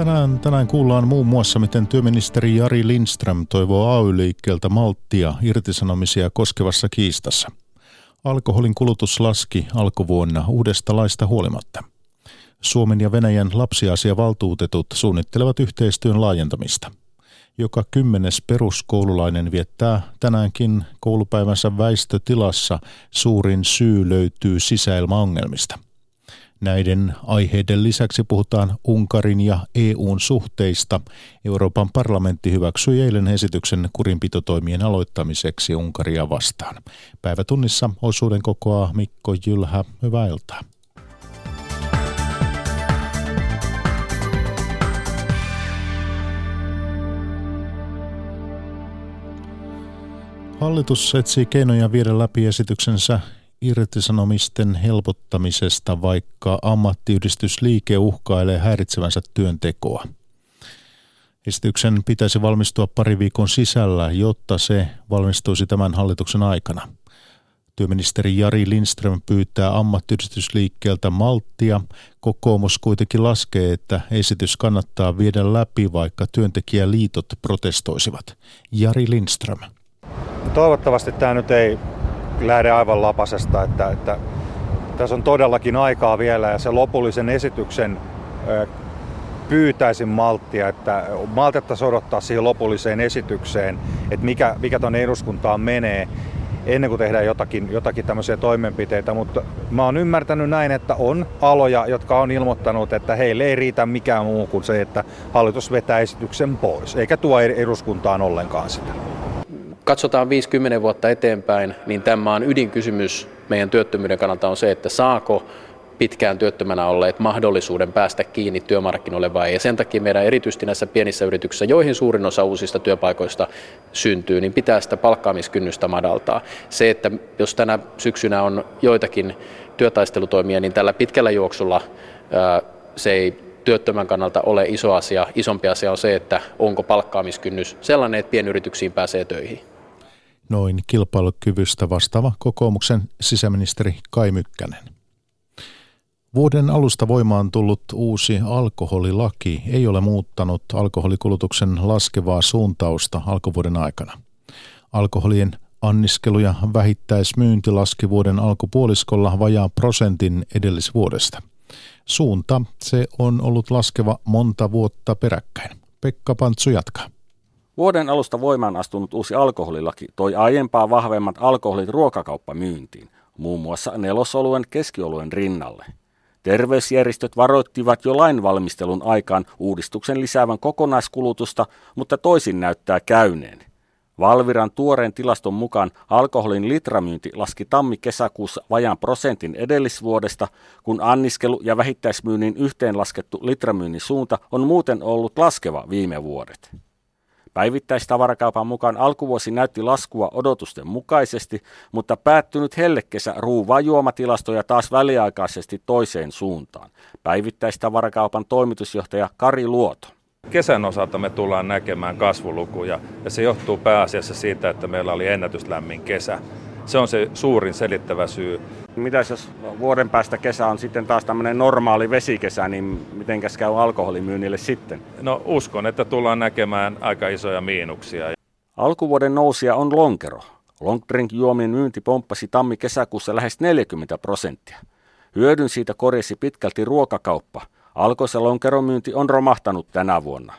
Tänään, tänään kuullaan muun muassa, miten työministeri Jari Lindström toivoo AY-liikkeeltä malttia irtisanomisia koskevassa kiistassa. Alkoholin kulutus laski alkuvuonna uudesta laista huolimatta. Suomen ja Venäjän lapsiasiavaltuutetut suunnittelevat yhteistyön laajentamista. Joka kymmenes peruskoululainen viettää tänäänkin koulupäivänsä väistötilassa. Suurin syy löytyy sisäilmaongelmista – Näiden aiheiden lisäksi puhutaan Unkarin ja EUn suhteista. Euroopan parlamentti hyväksyi eilen esityksen kurinpitotoimien aloittamiseksi Unkaria vastaan. Päivätunnissa osuuden kokoaa Mikko Jylhä. Hyvää iltaa. Hallitus etsii keinoja viedä läpi esityksensä irtisanomisten helpottamisesta, vaikka ammattiyhdistysliike uhkailee häiritsevänsä työntekoa. Esityksen pitäisi valmistua pari viikon sisällä, jotta se valmistuisi tämän hallituksen aikana. Työministeri Jari Lindström pyytää ammattiyhdistysliikkeeltä malttia. Kokoomus kuitenkin laskee, että esitys kannattaa viedä läpi, vaikka työntekijäliitot protestoisivat. Jari Lindström. Toivottavasti tämä nyt ei lähde aivan lapasesta, että, että tässä on todellakin aikaa vielä ja se lopullisen esityksen pyytäisin malttia, että maltettaisiin odottaa siihen lopulliseen esitykseen, että mikä, mikä tuonne eduskuntaan menee ennen kuin tehdään jotakin, jotakin tämmöisiä toimenpiteitä, mutta mä oon ymmärtänyt näin, että on aloja, jotka on ilmoittanut, että heille ei riitä mikään muu kuin se, että hallitus vetää esityksen pois, eikä tuo eduskuntaan ollenkaan sitä katsotaan 50 vuotta eteenpäin, niin tämän maan ydinkysymys meidän työttömyyden kannalta on se, että saako pitkään työttömänä olleet mahdollisuuden päästä kiinni työmarkkinoille vai ei. Ja sen takia meidän erityisesti näissä pienissä yrityksissä, joihin suurin osa uusista työpaikoista syntyy, niin pitää sitä palkkaamiskynnystä madaltaa. Se, että jos tänä syksynä on joitakin työtaistelutoimia, niin tällä pitkällä juoksulla se ei työttömän kannalta ole iso asia. Isompi asia on se, että onko palkkaamiskynnys sellainen, että pienyrityksiin pääsee töihin. Noin kilpailukyvystä vastaava kokoomuksen sisäministeri Kai Mykkänen. Vuoden alusta voimaan tullut uusi alkoholilaki ei ole muuttanut alkoholikulutuksen laskevaa suuntausta alkuvuoden aikana. Alkoholien anniskelu ja vähittäismyynti laski vuoden alkupuoliskolla vajaa prosentin edellisvuodesta. Suunta se on ollut laskeva monta vuotta peräkkäin. Pekka Pantsu jatkaa. Vuoden alusta voimaan astunut uusi alkoholilaki toi aiempaa vahvemmat alkoholit ruokakauppamyyntiin, muun muassa nelosoluen keskioluen rinnalle. Terveysjärjestöt varoittivat jo lainvalmistelun aikaan uudistuksen lisäävän kokonaiskulutusta, mutta toisin näyttää käyneen. Valviran tuoreen tilaston mukaan alkoholin litramyynti laski tammi-kesäkuussa vajan prosentin edellisvuodesta, kun anniskelu- ja vähittäismyynnin yhteenlaskettu litramyynnin suunta on muuten ollut laskeva viime vuodet. Päivittäistavarakaupan mukaan alkuvuosi näytti laskua odotusten mukaisesti, mutta päättynyt hellekesä ruuvaa juomatilastoja taas väliaikaisesti toiseen suuntaan. Päivittäistavarakaupan toimitusjohtaja Kari Luoto. Kesän osalta me tullaan näkemään kasvulukuja ja se johtuu pääasiassa siitä, että meillä oli ennätyslämmin kesä. Se on se suurin selittävä syy. Mitä jos vuoden päästä kesä on sitten taas tämmöinen normaali vesikesä, niin mitenkäs käy alkoholimyynnille sitten? No uskon, että tullaan näkemään aika isoja miinuksia. Alkuvuoden nousia on lonkero. Long drink juomien myynti pomppasi tammi-kesäkuussa lähes 40 prosenttia. Hyödyn siitä korjasi pitkälti ruokakauppa. Alkoissa lonkeromyynti on romahtanut tänä vuonna.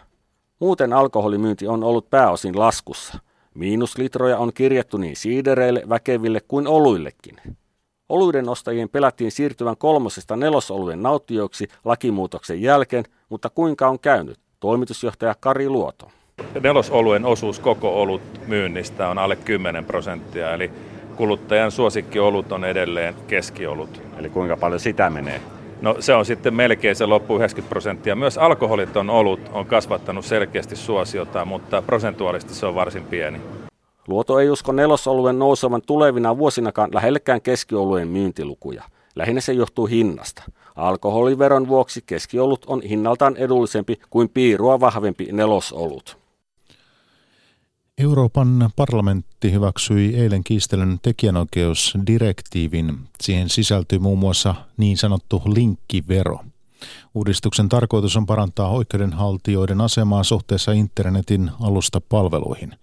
Muuten alkoholimyynti on ollut pääosin laskussa – Miinuslitroja on kirjattu niin siidereille, väkeville kuin oluillekin. Oluiden ostajien pelättiin siirtyvän kolmosesta nelosoluen nauttijoiksi lakimuutoksen jälkeen, mutta kuinka on käynyt? Toimitusjohtaja Kari Luoto. Nelosoluen osuus koko olut myynnistä on alle 10 prosenttia, eli kuluttajan suosikkiolut on edelleen keskiolut. Eli kuinka paljon sitä menee? No se on sitten melkein se loppu 90 prosenttia. Myös alkoholiton olut on kasvattanut selkeästi suosiota, mutta prosentuaalisesti se on varsin pieni. Luoto ei usko nelosoluen nousevan tulevina vuosinakaan lähellekään keskioluen myyntilukuja. Lähinnä se johtuu hinnasta. Alkoholiveron vuoksi keskiolut on hinnaltaan edullisempi kuin piirua vahvempi nelosolut. Euroopan parlamentti hyväksyi eilen kiistelyn tekijänoikeusdirektiivin. Siihen sisältyy muun muassa niin sanottu linkkivero. Uudistuksen tarkoitus on parantaa oikeudenhaltijoiden asemaa suhteessa internetin alustapalveluihin.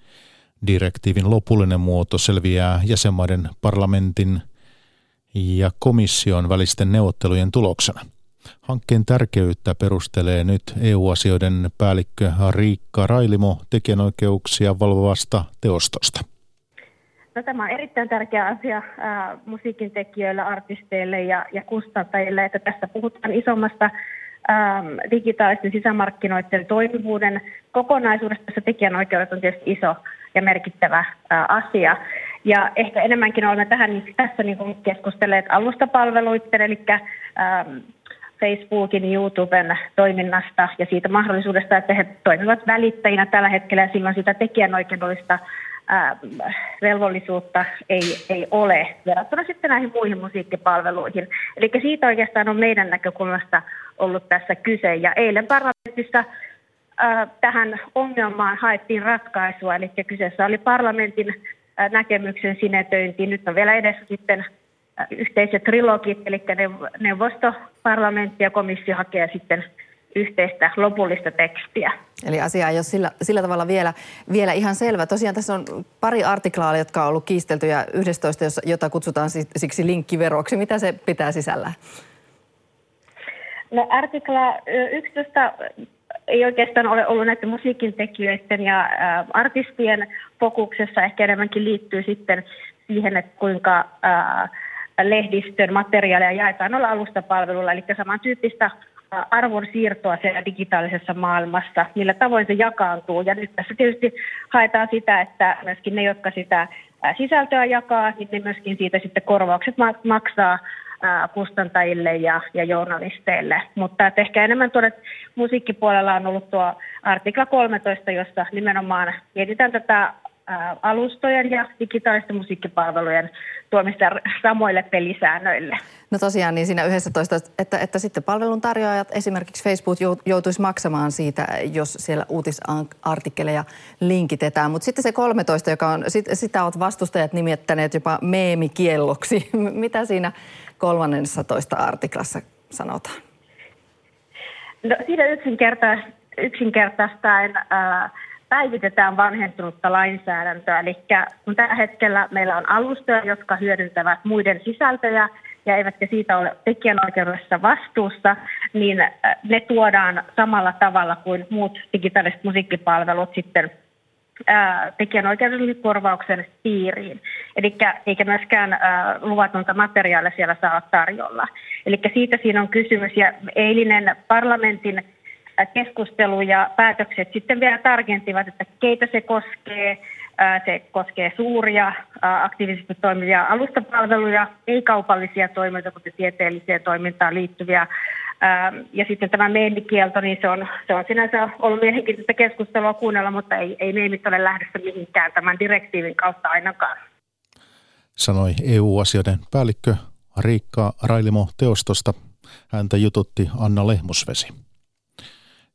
Direktiivin lopullinen muoto selviää jäsenmaiden parlamentin ja komission välisten neuvottelujen tuloksena. Hankkeen tärkeyttä perustelee nyt EU-asioiden päällikkö Riikka Railimo tekijänoikeuksia valvovasta teostosta. No, tämä on erittäin tärkeä asia ää, musiikin tekijöille, artisteille ja, ja kustantajille, että tässä puhutaan isommasta ää, digitaalisten sisämarkkinoiden toimivuuden kokonaisuudesta, jossa tekijänoikeudet on tietysti iso ja merkittävä asia. Ja ehkä enemmänkin olemme tähän niin tässä niin kuin keskustelleet alustapalveluiden, eli ää, Facebookin, YouTuben toiminnasta ja siitä mahdollisuudesta, että he toimivat välittäjinä tällä hetkellä ja silloin sitä tekijänoikeudellista ää, velvollisuutta ei, ei ole verrattuna sitten näihin muihin musiikkipalveluihin. Eli siitä oikeastaan on meidän näkökulmasta ollut tässä kyse. Ja eilen parlamentissa ää, tähän ongelmaan haettiin ratkaisua, eli kyseessä oli parlamentin ää, näkemyksen sinetöinti. Nyt on vielä edessä sitten yhteiset trilogit, eli neuvosto, parlamentti ja komissio hakee sitten yhteistä lopullista tekstiä. Eli asia ei ole sillä, sillä tavalla vielä, vielä ihan selvä. Tosiaan tässä on pari artiklaa, jotka on ollut kiisteltyjä 11, jota kutsutaan siksi linkkiveroksi. Mitä se pitää sisällä? No artikla 11 ei oikeastaan ole ollut näiden musiikin tekijöiden ja artistien fokuksessa. Ehkä enemmänkin liittyy sitten siihen, että kuinka ä, lehdistön materiaalia jaetaan olla alustapalvelulla. Eli samantyyppistä arvon siirtoa siellä digitaalisessa maailmassa, millä tavoin se jakaantuu. Ja nyt tässä tietysti haetaan sitä, että myöskin ne, jotka sitä sisältöä jakaa, niin ne myöskin siitä sitten korvaukset maksaa kustantajille ja, ja journalisteille. Mutta että ehkä enemmän tuonne musiikkipuolella on ollut tuo artikla 13, jossa nimenomaan mietitään tätä alustojen ja digitaalisten musiikkipalvelujen tuomista samoille pelisäännöille. No tosiaan niin siinä 11, että, että sitten palveluntarjoajat, esimerkiksi Facebook joutuisi maksamaan siitä, jos siellä uutisartikkeleja linkitetään. Mutta sitten se 13, joka on, sit, sitä olet vastustajat nimittäneet jopa meemikielloksi. Mitä siinä 13 artiklassa sanotaan? No siinä yksinkertaisesti yksinkertaistaen äh, päivitetään vanhentunutta lainsäädäntöä. Eli kun tällä hetkellä meillä on alustoja, jotka hyödyntävät muiden sisältöjä ja eivätkä siitä ole tekijänoikeudellisessa vastuussa, niin äh, ne tuodaan samalla tavalla kuin muut digitaaliset musiikkipalvelut sitten äh, tekijänoikeudellisen korvauksen piiriin. Eli eikä myöskään ää, äh, luvatonta materiaalia siellä saa tarjolla. Eli siitä siinä on kysymys. Ja eilinen parlamentin keskustelu ja päätökset sitten vielä tarkentivat, että keitä se koskee. Se koskee suuria aktiivisesti toimivia alustapalveluja, ei-kaupallisia toimijoita, kuten tieteelliseen toimintaan liittyviä. Ja sitten tämä meemikielto, niin se on, se on sinänsä ollut mielenkiintoista keskustelua kuunnella, mutta ei, ei meemit ole lähdössä mihinkään tämän direktiivin kautta ainakaan. Sanoi EU-asioiden päällikkö Riikka Railimo teostosta. Häntä jututti Anna Lehmusvesi.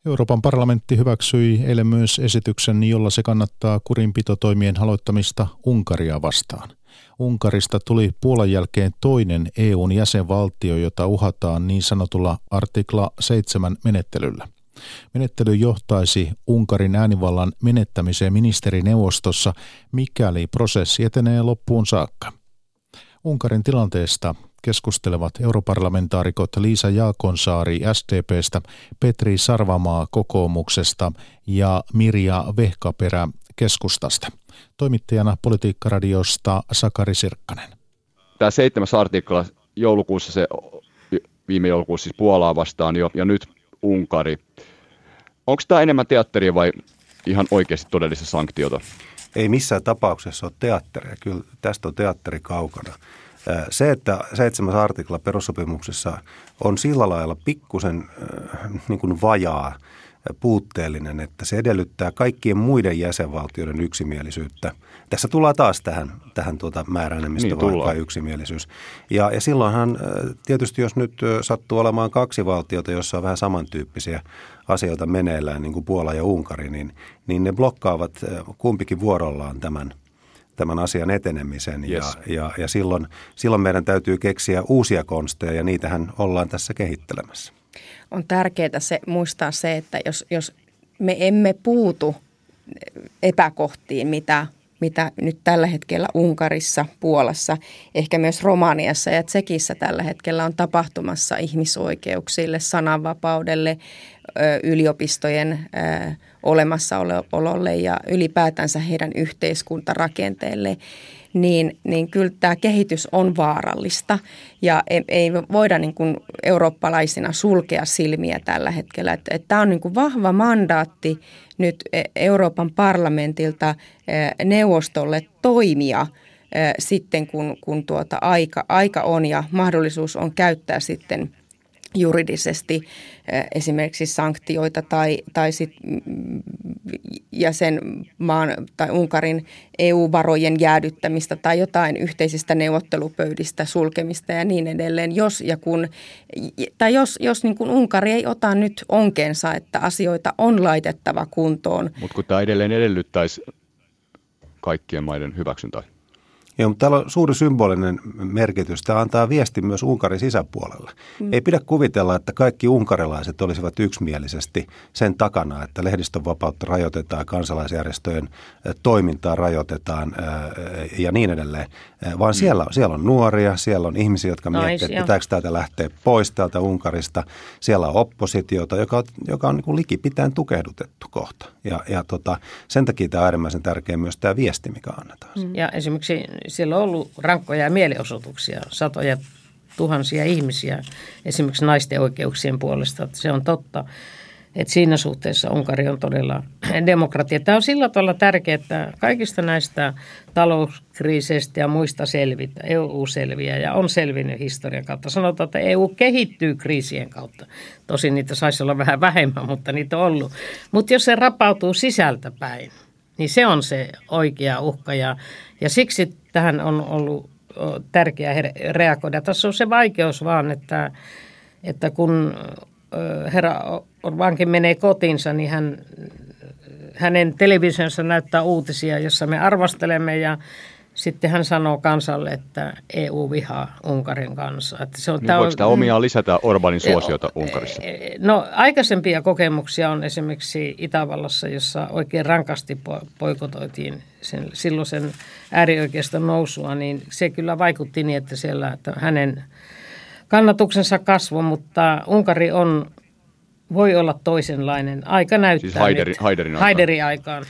Euroopan parlamentti hyväksyi eilen myös esityksen, jolla se kannattaa kurinpitotoimien aloittamista Unkaria vastaan. Unkarista tuli Puolan jälkeen toinen EUn jäsenvaltio, jota uhataan niin sanotulla artikla 7 menettelyllä. Menettely johtaisi Unkarin äänivallan menettämiseen ministerineuvostossa, mikäli prosessi etenee loppuun saakka. Unkarin tilanteesta keskustelevat europarlamentaarikot Liisa Jaakonsaari SDPstä, Petri Sarvamaa kokoomuksesta ja Mirja Vehkaperä keskustasta. Toimittajana Politiikkaradiosta Sakari Sirkkanen. Tämä seitsemäs artikla joulukuussa se viime joulukuussa siis Puolaa vastaan jo, ja nyt Unkari. Onko tämä enemmän teatteria vai ihan oikeasti todellista sanktiota? Ei missään tapauksessa ole teatteria. Kyllä tästä on teatteri kaukana. Se, että seitsemäs artikla perussopimuksessa on sillä lailla pikkusen niin kuin vajaa, puutteellinen, että se edellyttää kaikkien muiden jäsenvaltioiden yksimielisyyttä. Tässä tullaan taas tähän, tähän tuota määräenemmistö niin, yksimielisyys. Ja, ja silloinhan tietysti, jos nyt sattuu olemaan kaksi valtiota, jossa on vähän samantyyppisiä asioita meneillään, niin kuin Puola ja Unkari, niin, niin ne blokkaavat kumpikin vuorollaan tämän – tämän asian etenemisen yes. ja, ja, ja silloin, silloin meidän täytyy keksiä uusia konsteja ja niitähän ollaan tässä kehittelemässä. On tärkeää se, muistaa se, että jos, jos me emme puutu epäkohtiin, mitä mitä nyt tällä hetkellä Unkarissa, Puolassa, ehkä myös Romaniassa ja Tsekissä tällä hetkellä on tapahtumassa ihmisoikeuksille, sananvapaudelle, yliopistojen olemassaololle ja ylipäätänsä heidän yhteiskuntarakenteelle, niin, niin kyllä tämä kehitys on vaarallista ja ei, ei voida niin kuin eurooppalaisina sulkea silmiä tällä hetkellä. Että, että tämä on niin kuin vahva mandaatti nyt e, Euroopan parlamentilta e, neuvostolle toimia e, sitten, kun, kun tuota aika, aika on ja mahdollisuus on käyttää sitten – juridisesti esimerkiksi sanktioita tai, tai sit jäsenmaan tai Unkarin EU-varojen jäädyttämistä tai jotain yhteisistä neuvottelupöydistä sulkemista ja niin edelleen, jos ja kun, tai jos, jos niin kuin Unkari ei ota nyt onkeensa, että asioita on laitettava kuntoon. Mutta kun tämä edelleen edellyttäisi kaikkien maiden hyväksyntää. Joo, mutta täällä on suuri symbolinen merkitys. Tämä antaa viesti myös Unkarin sisäpuolelle. Mm. Ei pidä kuvitella, että kaikki unkarilaiset olisivat yksimielisesti sen takana, että lehdistönvapautta rajoitetaan, kansalaisjärjestöjen toimintaa rajoitetaan ja niin edelleen. Vaan mm. siellä, siellä on nuoria, siellä on ihmisiä, jotka miettivät, että pitääkö täältä lähteä pois täältä Unkarista. Siellä on oppositiota, joka, joka on niin kuin likipitäen tukehdutettu kohta. Ja, ja tota, sen takia tämä on äärimmäisen tärkeä myös tämä viesti, mikä annetaan. Mm. Ja esimerkiksi siellä on ollut rankkoja mielenosoituksia, satoja tuhansia ihmisiä esimerkiksi naisten oikeuksien puolesta. Se on totta, että siinä suhteessa Unkari on todella demokratia. Tämä on sillä tavalla tärkeää, että kaikista näistä talouskriiseistä ja muista selvitä, EU selviää ja on selvinnyt historian kautta. Sanotaan, että EU kehittyy kriisien kautta. Tosin niitä saisi olla vähän vähemmän, mutta niitä on ollut. Mutta jos se rapautuu sisältäpäin, niin se on se oikea uhka ja, ja siksi tähän on ollut tärkeää reagoida. Tässä on se vaikeus vaan, että, että kun herra Orbankin menee kotiinsa, niin hän, hänen televisionsa näyttää uutisia, jossa me arvostelemme ja sitten hän sanoo kansalle, että EU vihaa Unkarin kanssa. Että se on, niin voiko sitä omiaan lisätä Orbanin suosiota Unkarissa? No aikaisempia kokemuksia on esimerkiksi Itävallassa, jossa oikein rankasti poikotoitiin sen, silloisen äärioikeiston nousua, niin se kyllä vaikutti niin, että siellä että hänen kannatuksensa kasvoi, mutta Unkari on, voi olla toisenlainen. Aika näyttää siis Haiderin, Haiderin, aikaan. Haiderin aikaan.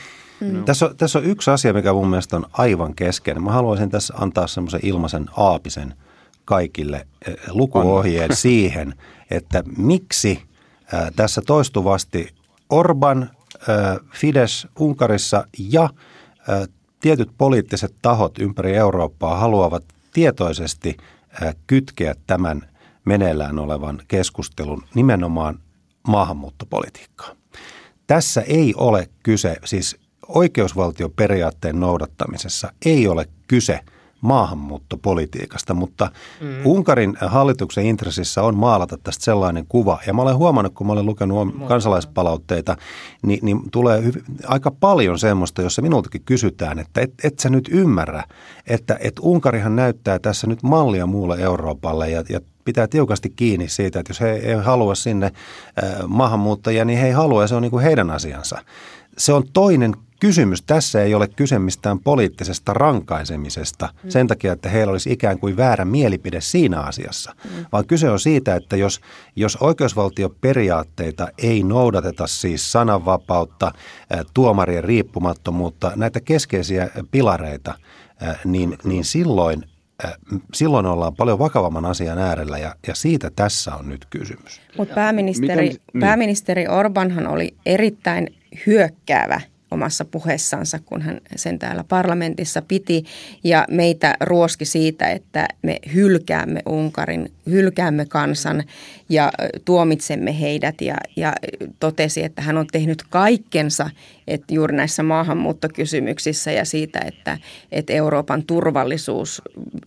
Mm. Tässä, on, tässä on yksi asia, mikä mun mielestä on aivan keskeinen. Mä haluaisin tässä antaa semmoisen ilmaisen aapisen kaikille eh, lukuohjeen siihen, että miksi äh, tässä toistuvasti Orban, äh, Fides Unkarissa ja äh, tietyt poliittiset tahot ympäri Eurooppaa haluavat tietoisesti kytkeä tämän meneillään olevan keskustelun nimenomaan maahanmuuttopolitiikkaan. Tässä ei ole kyse, siis oikeusvaltioperiaatteen noudattamisessa ei ole kyse maahanmuuttopolitiikasta, mutta mm. Unkarin hallituksen intressissä on maalata tästä sellainen kuva. Ja mä olen huomannut, kun mä olen lukenut kansalaispalautteita, niin, niin tulee hyv- aika paljon semmoista, jossa minultakin kysytään, että et, et sä nyt ymmärrä, että et Unkarihan näyttää tässä nyt mallia muulle Euroopalle ja, ja pitää tiukasti kiinni siitä, että jos he ei halua sinne äh, maahanmuuttajia, niin he ei halua ja se on niin kuin heidän asiansa. Se on toinen kysymys. Tässä ei ole kyse mistään poliittisesta rankaisemisesta mm. sen takia, että heillä olisi ikään kuin väärä mielipide siinä asiassa, mm. vaan kyse on siitä, että jos, jos oikeusvaltioperiaatteita ei noudateta, siis sananvapautta, tuomarien riippumattomuutta, näitä keskeisiä pilareita, niin, niin silloin silloin ollaan paljon vakavamman asian äärellä ja, ja siitä tässä on nyt kysymys. Mutta pääministeri, Miten, niin. pääministeri Orbanhan oli erittäin hyökkäävä omassa puheessansa, kun hän sen täällä parlamentissa piti. Ja meitä ruoski siitä, että me hylkäämme Unkarin, hylkäämme kansan ja tuomitsemme heidät. Ja, ja totesi, että hän on tehnyt kaikkensa että juuri näissä maahanmuuttokysymyksissä ja siitä, että, että Euroopan turvallisuus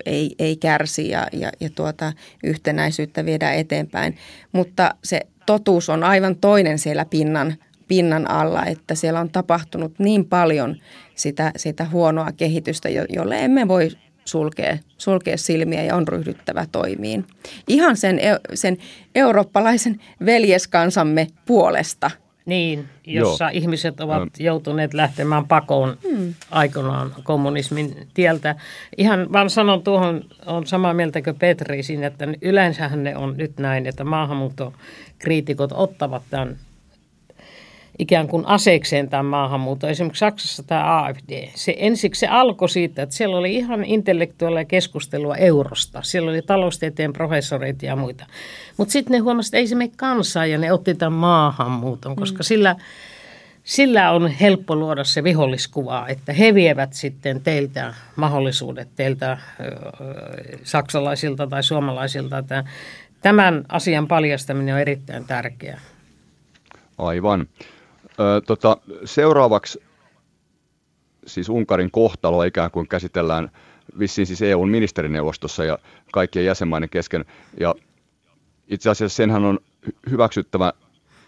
ei, ei kärsi ja, ja, ja tuota, yhtenäisyyttä viedään eteenpäin. Mutta se totuus on aivan toinen siellä pinnan pinnan alla, että siellä on tapahtunut niin paljon sitä, sitä huonoa kehitystä, jolle emme voi sulkea, sulkea silmiä ja on ryhdyttävä toimiin. Ihan sen, sen eurooppalaisen veljeskansamme puolesta – niin, jossa Joo. ihmiset ovat no. joutuneet lähtemään pakoon hmm. aikoinaan kommunismin tieltä. Ihan vaan sanon tuohon, on samaa mieltä kuin Petri siinä, että yleensähän ne on nyt näin, että maahanmuuttokriitikot ottavat tämän ikään kuin aseekseen tämän maahanmuuton. Esimerkiksi Saksassa tämä AFD. Se, ensiksi se alkoi siitä, että siellä oli ihan intellektuaalia keskustelua eurosta. Siellä oli taloustieteen professoreita ja muita. Mutta sitten ne huomasivat, että ei se mene kansaa ja ne otti tämän maahanmuuton, mm. koska mm. sillä, sillä on helppo luoda se viholliskuva, että he vievät sitten teiltä mahdollisuudet, teiltä saksalaisilta tai suomalaisilta. Tämän asian paljastaminen on erittäin tärkeää. Aivan. Ö, tota, seuraavaksi siis Unkarin kohtalo ikään kuin käsitellään vissiin siis EUn ministerineuvostossa ja kaikkien jäsenmaiden kesken. Ja itse asiassa senhän on hyväksyttävä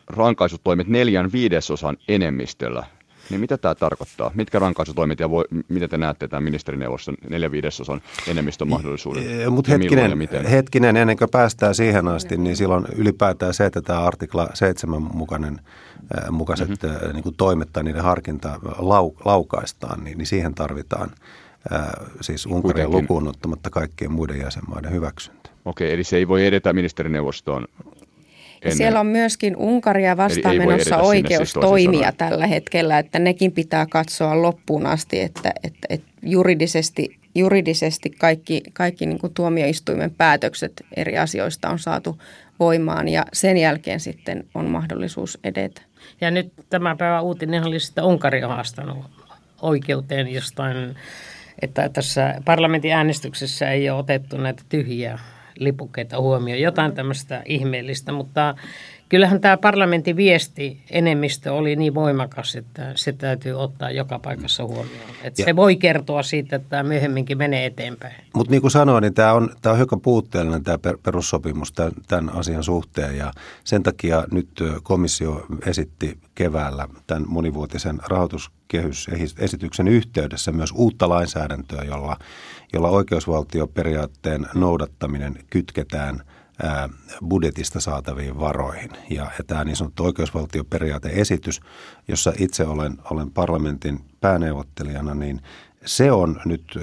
rankaisutoimet neljän viidesosan enemmistöllä. Niin mitä tämä tarkoittaa? Mitkä rankaisutoimet ja voi, mitä te näette tämän ministerineuvoston neljän viidesosan enemmistön mahdollisuuden? Mutta hetkinen, hetkinen, ennen kuin päästään siihen asti, niin silloin ylipäätään se, että tämä artikla 7 mukainen mukaiset mm-hmm. niin kuin toimet tai niiden harkinta lau, laukaistaan, niin, niin siihen tarvitaan ää, siis Unkarin lukuun ottamatta kaikkien muiden jäsenmaiden hyväksyntä. Okei, eli se ei voi edetä ministerineuvostoon Ennen. Siellä on myöskin Unkaria vastaan menossa oikeus siis toimia tällä hetkellä, että nekin pitää katsoa loppuun asti, että, että, että juridisesti, juridisesti kaikki, kaikki niin kuin tuomioistuimen päätökset eri asioista on saatu voimaan ja sen jälkeen sitten on mahdollisuus edetä. Ja nyt tämä päivä uutinen oli, että Unkari on haastanut oikeuteen jostain, että tässä parlamentin äänestyksessä ei ole otettu näitä tyhjiä lipukkeita huomioon. Jotain tämmöistä ihmeellistä, mutta kyllähän tämä parlamentin viesti enemmistö oli niin voimakas, että se täytyy ottaa joka paikassa huomioon. Että se voi kertoa siitä, että tämä myöhemminkin menee eteenpäin. Mutta niin kuin sanoin, niin tämä on, tämä on hiukan puutteellinen tämä perussopimus tämän, tämän asian suhteen ja sen takia nyt komissio esitti keväällä tämän monivuotisen rahoituskehysesityksen yhteydessä myös uutta lainsäädäntöä, jolla, jolla oikeusvaltioperiaatteen noudattaminen kytketään – budjetista saataviin varoihin. Ja, ja tämä niin sanottu oikeusvaltioperiaateesitys, jossa itse olen, olen parlamentin pääneuvottelijana, niin se on nyt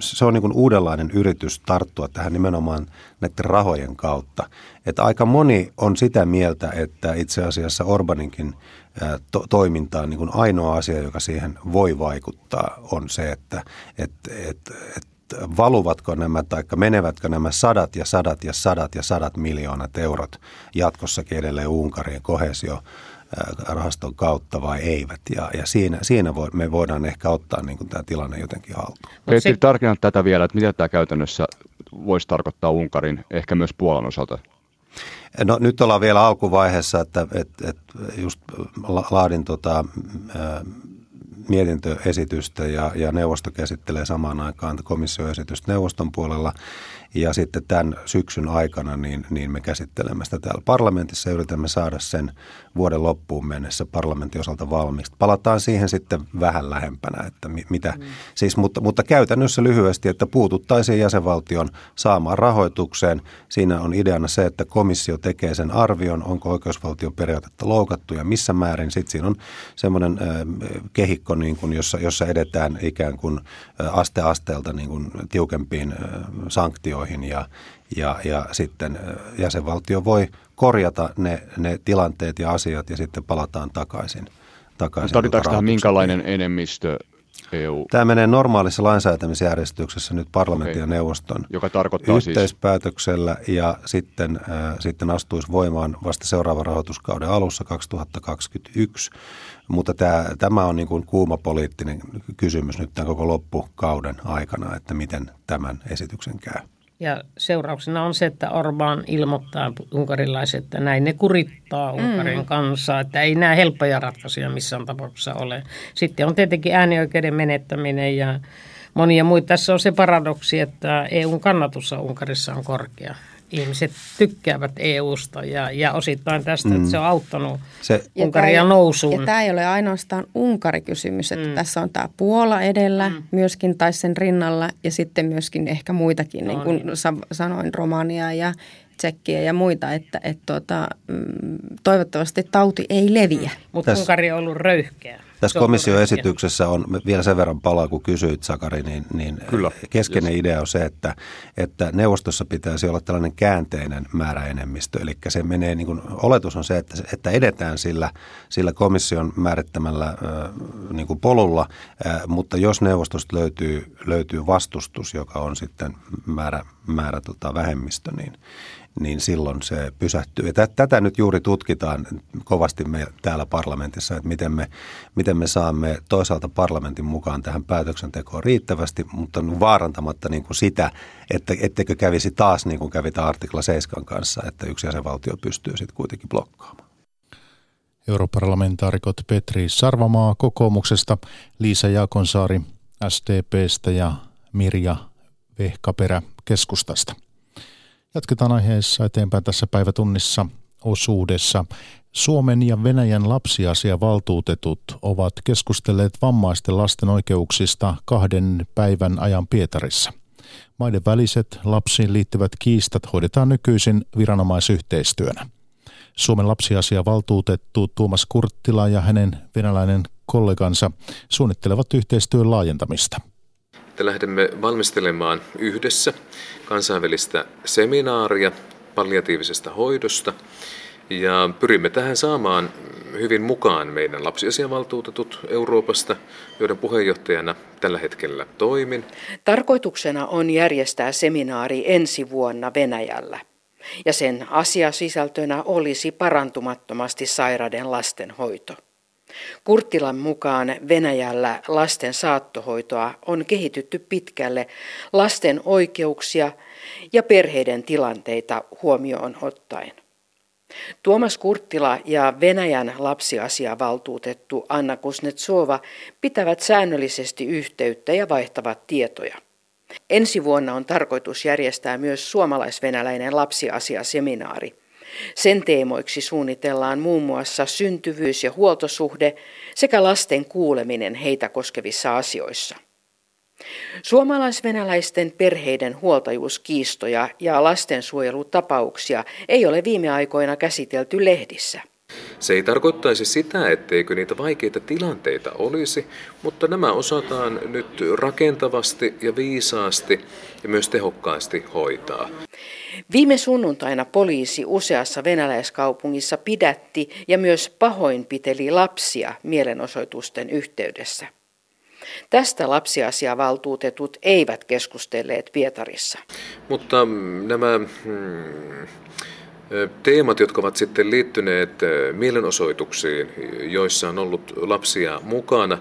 se on niin kuin uudenlainen yritys tarttua tähän nimenomaan näiden rahojen kautta. Että aika moni on sitä mieltä, että itse asiassa Orbaninkin to- toimintaan niin kuin ainoa asia, joka siihen voi vaikuttaa, on se, että et, et, et valuvatko nämä tai menevätkö nämä sadat ja sadat ja sadat ja sadat miljoonat eurot jatkossakin edelleen Unkarin kohesio rahaston kautta vai eivät. Ja, ja siinä, siinä voi, me voidaan ehkä ottaa niin kuin tämä tilanne jotenkin haltuun. Petri, tarkenna tätä vielä, että mitä tämä käytännössä voisi tarkoittaa Unkarin, ehkä myös Puolan osalta? No nyt ollaan vielä alkuvaiheessa, että, että, että just laadin tota, mietintöesitystä ja, ja neuvosto käsittelee samaan aikaan komissioesitystä neuvoston puolella. Ja sitten tämän syksyn aikana niin, niin me käsittelemme sitä täällä parlamentissa ja yritämme saada sen vuoden loppuun mennessä parlamentin osalta valmiiksi. Palataan siihen sitten vähän lähempänä, että mitä, mm. siis, mutta, mutta käytännössä lyhyesti, että puututtaisiin jäsenvaltion saamaan rahoitukseen. Siinä on ideana se, että komissio tekee sen arvion, onko oikeusvaltioperiaatetta loukattu ja missä määrin. Sitten siinä on semmoinen kehikko, niin kuin, jossa, jossa edetään ikään kuin aste asteelta niin kuin tiukempiin äh, sanktioihin ja, ja, ja sitten jäsenvaltio voi korjata ne, ne tilanteet ja asiat ja sitten palataan takaisin. takaisin Tarvitaanko tähän minkälainen enemmistö EU? Tämä menee normaalissa lainsäätämisjärjestyksessä nyt parlamentin okay. ja neuvoston Joka tarkoittaa siis- yhteispäätöksellä siis... ja sitten, äh, sitten astuisi voimaan vasta seuraavan rahoituskauden alussa 2021. Mutta tämä, tämä on niin kuin kuuma poliittinen kysymys nyt tämän koko loppukauden aikana, että miten tämän esityksen käy. Ja seurauksena on se, että Orban ilmoittaa unkarilaiset, että näin ne kurittaa Unkarin mm. kansaa, että ei nämä helppoja ratkaisuja missään tapauksessa ole. Sitten on tietenkin äänioikeuden menettäminen ja monia muita. Tässä on se paradoksi, että EUn kannatus Unkarissa on korkea. Ihmiset tykkäävät EUsta ja, ja osittain tästä, mm. että se on auttanut se, Unkaria nousuun. Ja tämä ei ole ainoastaan Unkari-kysymys, että mm. tässä on tämä Puola edellä mm. myöskin tai sen rinnalla ja sitten myöskin ehkä muitakin, no, niin kuin niin. sanoin, Romania ja Tsekkiä ja muita, että et tuota, mm, toivottavasti tauti ei leviä. Mm. Mutta Unkari on ollut röyhkeä. Tässä komission esityksessä on vielä sen verran palaa, kun kysyit Sakari, niin, niin Kyllä. keskeinen yes. idea on se, että, että neuvostossa pitäisi olla tällainen käänteinen määräenemmistö. Eli se menee, niin kuin, oletus on se, että, että edetään sillä, sillä komission määrittämällä äh, niin kuin polulla, äh, mutta jos neuvostosta löytyy, löytyy vastustus, joka on sitten määrä, määrä tota, vähemmistö, niin, niin silloin se pysähtyy. Ja tätä nyt juuri tutkitaan kovasti me täällä parlamentissa, että miten me, miten me saamme toisaalta parlamentin mukaan tähän päätöksentekoon riittävästi, mutta vaarantamatta niin kuin sitä, että etteikö kävisi taas niin kuin kävi artikla 7 kanssa, että yksi jäsenvaltio pystyy sitten kuitenkin blokkaamaan. Europarlamentaarikot Petri Sarvamaa kokoomuksesta, Liisa Jaakonsaari SDPstä ja Mirja Vehkaperä keskustasta. Jatketaan aiheessa eteenpäin tässä päivätunnissa osuudessa. Suomen ja Venäjän lapsiasiavaltuutetut ovat keskustelleet vammaisten lasten oikeuksista kahden päivän ajan Pietarissa. Maiden väliset lapsiin liittyvät kiistat hoidetaan nykyisin viranomaisyhteistyönä. Suomen lapsiasiavaltuutettu Tuomas Kurttila ja hänen venäläinen kollegansa suunnittelevat yhteistyön laajentamista että lähdemme valmistelemaan yhdessä kansainvälistä seminaaria palliatiivisesta hoidosta. Ja pyrimme tähän saamaan hyvin mukaan meidän lapsiasiavaltuutetut Euroopasta, joiden puheenjohtajana tällä hetkellä toimin. Tarkoituksena on järjestää seminaari ensi vuonna Venäjällä. Ja sen asiasisältönä olisi parantumattomasti sairaiden lasten hoito. Kurttilan mukaan Venäjällä lasten saattohoitoa on kehitytty pitkälle lasten oikeuksia ja perheiden tilanteita huomioon ottaen. Tuomas Kurttila ja Venäjän lapsiasiavaltuutettu Anna Kusnetsova pitävät säännöllisesti yhteyttä ja vaihtavat tietoja. Ensi vuonna on tarkoitus järjestää myös suomalais-venäläinen lapsiasiaseminaari. Sen teemoiksi suunnitellaan muun muassa syntyvyys ja huoltosuhde sekä lasten kuuleminen heitä koskevissa asioissa. Suomalaisvenäläisten perheiden huoltajuuskiistoja ja lastensuojelutapauksia ei ole viime aikoina käsitelty lehdissä. Se ei tarkoittaisi sitä, etteikö niitä vaikeita tilanteita olisi, mutta nämä osataan nyt rakentavasti ja viisaasti ja myös tehokkaasti hoitaa. Viime sunnuntaina poliisi useassa venäläiskaupungissa pidätti ja myös pahoinpiteli lapsia mielenosoitusten yhteydessä. Tästä lapsiasiavaltuutetut eivät keskustelleet Pietarissa. Mutta nämä hmm, teemat, jotka ovat sitten liittyneet mielenosoituksiin, joissa on ollut lapsia mukana,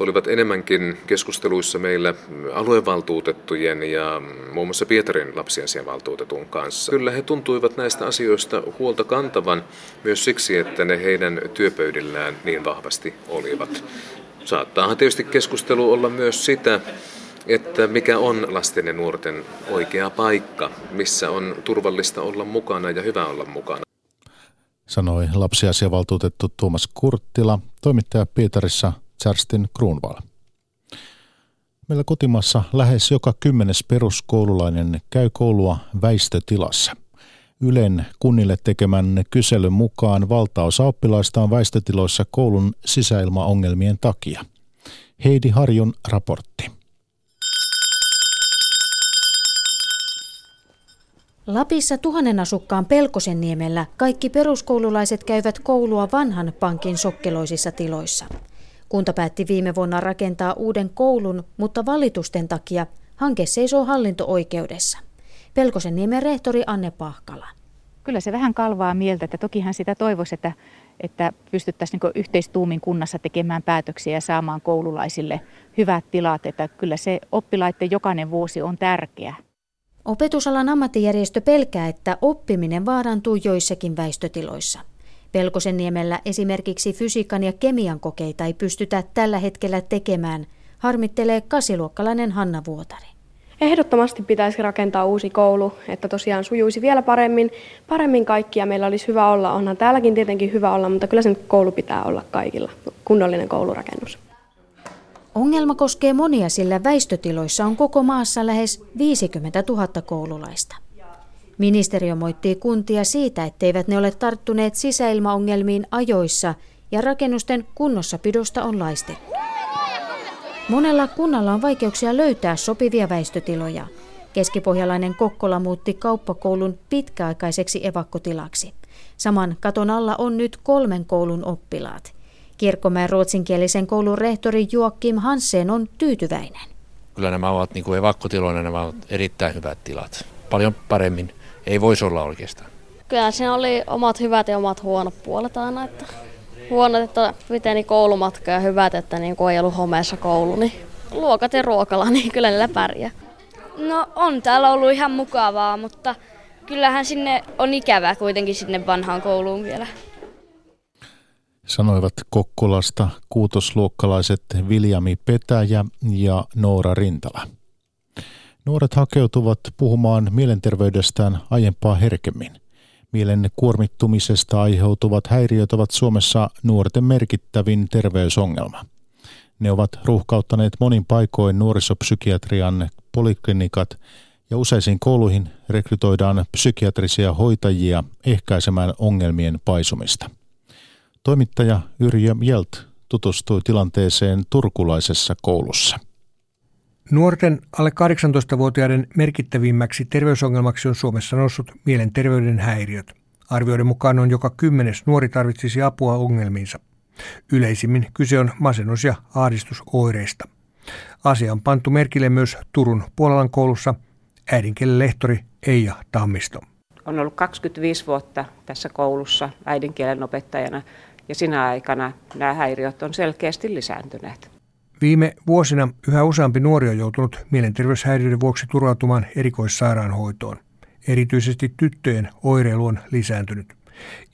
olivat enemmänkin keskusteluissa meillä aluevaltuutettujen ja muun muassa Pietarin lapsiasiavaltuutetun kanssa. Kyllä he tuntuivat näistä asioista huolta kantavan myös siksi, että ne heidän työpöydillään niin vahvasti olivat. Saattaahan tietysti keskustelu olla myös sitä, että mikä on lasten ja nuorten oikea paikka, missä on turvallista olla mukana ja hyvä olla mukana. Sanoi lapsiasiavaltuutettu Tuomas Kurttila, toimittaja Pietarissa Charstin Kruunval. Meillä kotimassa lähes joka kymmenes peruskoululainen käy koulua väistötilassa. Ylen kunnille tekemän kyselyn mukaan valtaosa oppilaista on väistötiloissa koulun sisäilmaongelmien takia. Heidi Harjun raportti. Lapissa tuhannen asukkaan Pelkosenniemellä kaikki peruskoululaiset käyvät koulua vanhan pankin sokkeloisissa tiloissa. Kunta päätti viime vuonna rakentaa uuden koulun, mutta valitusten takia hanke seisoo hallinto-oikeudessa. Pelkosenniemen rehtori Anne Pahkala. Kyllä se vähän kalvaa mieltä, että tokihan sitä toivoisi, että, että pystyttäisiin niin yhteistuumin kunnassa tekemään päätöksiä ja saamaan koululaisille hyvät tilat. Että kyllä se oppilaiden jokainen vuosi on tärkeä. Opetusalan ammattijärjestö pelkää, että oppiminen vaarantuu joissakin väistötiloissa. Pelkosenniemellä esimerkiksi fysiikan ja kemian kokeita ei pystytä tällä hetkellä tekemään, harmittelee kasiluokkalainen Hanna Vuotari. Ehdottomasti pitäisi rakentaa uusi koulu, että tosiaan sujuisi vielä paremmin, paremmin kaikki ja meillä olisi hyvä olla. Onhan täälläkin tietenkin hyvä olla, mutta kyllä sen koulu pitää olla kaikilla, kunnollinen koulurakennus. Ongelma koskee monia, sillä väistötiloissa on koko maassa lähes 50 000 koululaista. Ministeriö moittii kuntia siitä, etteivät ne ole tarttuneet sisäilmaongelmiin ajoissa ja rakennusten kunnossapidosta on laistettu. Monella kunnalla on vaikeuksia löytää sopivia väistötiloja. Keskipohjalainen Kokkola muutti kauppakoulun pitkäaikaiseksi evakkotilaksi. Saman katon alla on nyt kolmen koulun oppilaat. Kirkkomäen ruotsinkielisen koulun rehtori Joakim Hansen on tyytyväinen. Kyllä nämä ovat niin kuin evakkotiloina, nämä ovat erittäin hyvät tilat. Paljon paremmin ei voisi olla oikeastaan. Kyllä se oli omat hyvät ja omat huonot puolet aina. Että huonot, että piteni koulumatka ja hyvät, että niin ei ollut homeessa koulu, niin luokat ja ruokala, niin kyllä niillä pärjää. No on täällä ollut ihan mukavaa, mutta kyllähän sinne on ikävää kuitenkin sinne vanhaan kouluun vielä. Sanoivat Kokkolasta kuutosluokkalaiset Viljami Petäjä ja Noora Rintala. Nuoret hakeutuvat puhumaan mielenterveydestään aiempaa herkemmin. Mielen kuormittumisesta aiheutuvat häiriöt ovat Suomessa nuorten merkittävin terveysongelma. Ne ovat ruuhkauttaneet monin paikoin nuorisopsykiatrian poliklinikat ja useisiin kouluihin rekrytoidaan psykiatrisia hoitajia ehkäisemään ongelmien paisumista. Toimittaja Yrjö Jelt tutustui tilanteeseen turkulaisessa koulussa. Nuorten alle 18-vuotiaiden merkittävimmäksi terveysongelmaksi on Suomessa noussut mielenterveyden häiriöt. Arvioiden mukaan on joka kymmenes nuori tarvitsisi apua ongelmiinsa. Yleisimmin kyse on masennus- ja ahdistusoireista. Asia on pantu merkille myös Turun Puolalan koulussa äidinkielen lehtori Eija Tammisto. On ollut 25 vuotta tässä koulussa äidinkielen opettajana ja sinä aikana nämä häiriöt on selkeästi lisääntyneet. Viime vuosina yhä useampi nuori on joutunut mielenterveyshäiriöiden vuoksi turvautumaan erikoissairaanhoitoon. Erityisesti tyttöjen oireilu on lisääntynyt.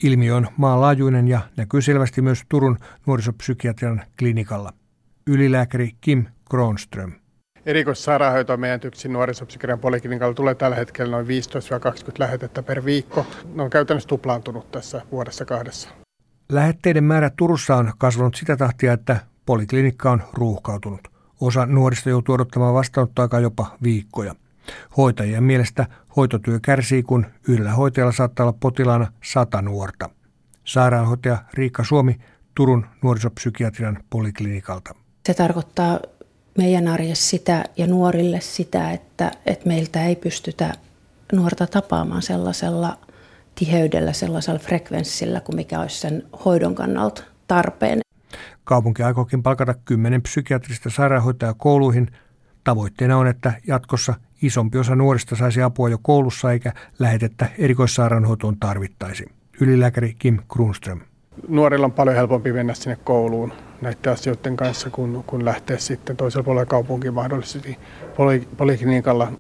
Ilmiö on maanlaajuinen ja näkyy selvästi myös Turun nuorisopsykiatrian klinikalla. Ylilääkäri Kim Kronström. Erikoissairaanhoitoa meidän TYKSin nuorisopsykiatrian poliklinikalla tulee tällä hetkellä noin 15-20 lähetettä per viikko. Ne on käytännössä tuplaantunut tässä vuodessa kahdessa. Lähetteiden määrä Turussa on kasvanut sitä tahtia, että poliklinikka on ruuhkautunut. Osa nuorista joutuu odottamaan vastaanottoaikaa jopa viikkoja. Hoitajien mielestä hoitotyö kärsii, kun yhdellä hoitajalla saattaa olla potilaana sata nuorta. Sairaanhoitaja Riikka Suomi Turun nuorisopsykiatrian poliklinikalta. Se tarkoittaa meidän arjessa sitä ja nuorille sitä, että, että meiltä ei pystytä nuorta tapaamaan sellaisella tiheydellä, sellaisella frekvenssillä kuin mikä olisi sen hoidon kannalta tarpeen. Kaupunki aikookin palkata kymmenen psykiatrista sairaanhoitajaa kouluihin. Tavoitteena on, että jatkossa isompi osa nuorista saisi apua jo koulussa eikä lähetettä erikoissairaanhoitoon tarvittaisi. Ylilääkäri Kim Grunström. Nuorilla on paljon helpompi mennä sinne kouluun näiden asioiden kanssa, kun, kun lähteä sitten toisella puolella kaupunkiin mahdollisesti poli, poliklinikalla.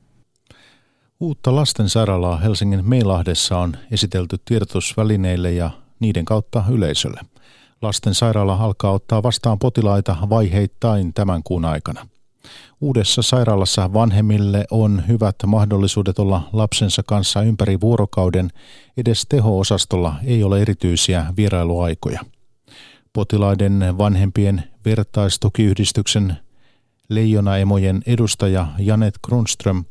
Uutta lastensairaalaa Helsingin Meilahdessa on esitelty tiedotusvälineille ja niiden kautta yleisölle. Lastensairaala alkaa ottaa vastaan potilaita vaiheittain tämän kuun aikana. Uudessa sairaalassa vanhemmille on hyvät mahdollisuudet olla lapsensa kanssa ympäri vuorokauden. Edes teho-osastolla ei ole erityisiä vierailuaikoja. Potilaiden vanhempien vertaistukiyhdistyksen Leijona-emojen edustaja Janet Grunström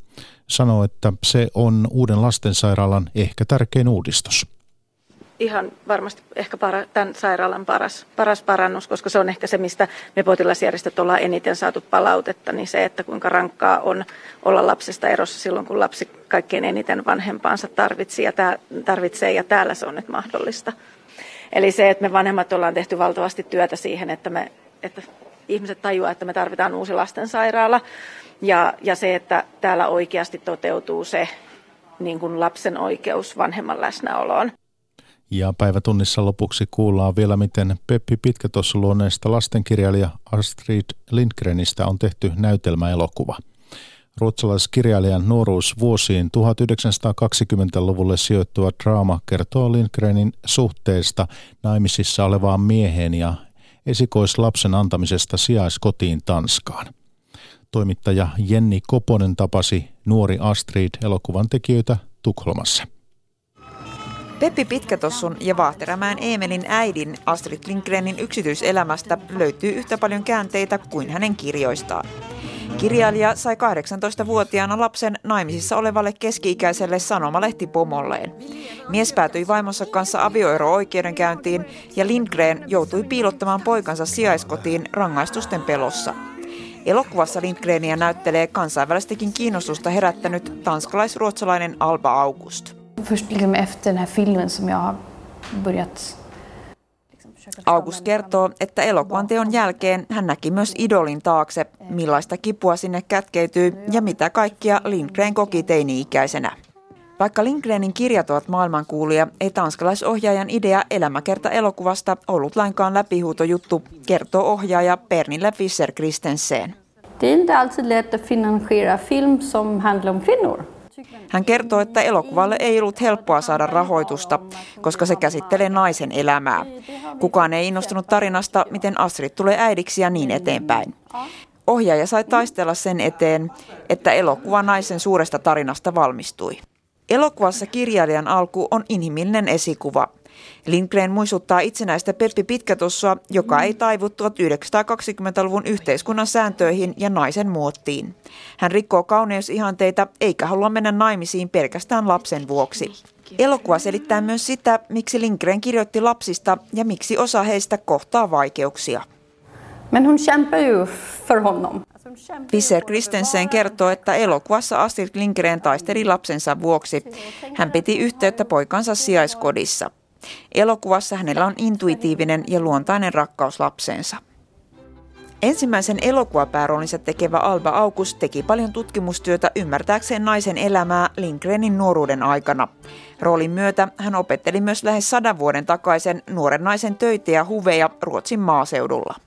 sanoo, että se on uuden lastensairaalan ehkä tärkein uudistus ihan varmasti ehkä para, tämän sairaalan paras, paras parannus, koska se on ehkä se, mistä me potilasjärjestöt ollaan eniten saatu palautetta, niin se, että kuinka rankkaa on olla lapsesta erossa silloin, kun lapsi kaikkein eniten vanhempaansa tarvitsee ja, tää, tarvitsee, ja täällä se on nyt mahdollista. Eli se, että me vanhemmat ollaan tehty valtavasti työtä siihen, että, me, että ihmiset tajuaa, että me tarvitaan uusi lastensairaala, ja, ja se, että täällä oikeasti toteutuu se niin kuin lapsen oikeus vanhemman läsnäoloon. Ja päivätunnissa lopuksi kuullaan vielä, miten Peppi Pitkätossu-luonneesta lastenkirjailija Astrid Lindgrenistä on tehty näytelmäelokuva. Ruotsalaiskirjailijan nuoruus vuosiin 1920-luvulle sijoittuva draama kertoo Lindgrenin suhteesta naimisissa olevaan mieheen ja esikoislapsen antamisesta sijaiskotiin Tanskaan. toimittaja Jenni Koponen tapasi nuori Astrid elokuvan tekijöitä Tukholmassa. Peppi Pitkätossun ja Vaahterämään Eemelin äidin Astrid Lindgrenin yksityiselämästä löytyy yhtä paljon käänteitä kuin hänen kirjoistaan. Kirjailija sai 18-vuotiaana lapsen naimisissa olevalle keski-ikäiselle sanomalehti-pomolleen. Mies päätyi vaimonsa kanssa avioero-oikeudenkäyntiin ja Lindgren joutui piilottamaan poikansa sijaiskotiin rangaistusten pelossa. Elokuvassa Lindgrenia näyttelee kansainvälistäkin kiinnostusta herättänyt tanskalais-ruotsalainen Alba August. Först liksom efter den här filmen som jag har börjat August kertoo, että elokuvan teon jälkeen hän näki myös idolin taakse, millaista kipua sinne kätkeytyy ja mitä kaikkia Lindgren koki teini-ikäisenä. Vaikka Lindgrenin kirjat ovat maailmankuulia, ei tanskalaisohjaajan idea elämäkerta elokuvasta ollut lainkaan läpihuutojuttu, kertoo ohjaaja Pernille Fischer Kristensen. Det är inte alltid lätt att finansiera film som handlar om kvinnor. Hän kertoo, että elokuvalle ei ollut helppoa saada rahoitusta, koska se käsittelee naisen elämää. Kukaan ei innostunut tarinasta, miten Astrid tulee äidiksi ja niin eteenpäin. Ohjaaja sai taistella sen eteen, että elokuva naisen suuresta tarinasta valmistui. Elokuvassa kirjailijan alku on inhimillinen esikuva. Lindgren muistuttaa itsenäistä Peppi Pitkätossua, joka ei taivu 1920-luvun yhteiskunnan sääntöihin ja naisen muottiin. Hän rikkoo kauneusihanteita eikä halua mennä naimisiin pelkästään lapsen vuoksi. Elokuva selittää myös sitä, miksi Lindgren kirjoitti lapsista ja miksi osa heistä kohtaa vaikeuksia. Men hon kämpar ju för honom. Kristensen kertoo, että elokuvassa Astrid Lindgren taisteli lapsensa vuoksi. Hän piti yhteyttä poikansa sijaiskodissa. Elokuvassa hänellä on intuitiivinen ja luontainen rakkaus lapseensa. Ensimmäisen elokuvapääroolinsa tekevä Alba August teki paljon tutkimustyötä ymmärtääkseen naisen elämää Lindgrenin nuoruuden aikana. Roolin myötä hän opetteli myös lähes sadan vuoden takaisen nuoren naisen töitä ja huveja Ruotsin maaseudulla.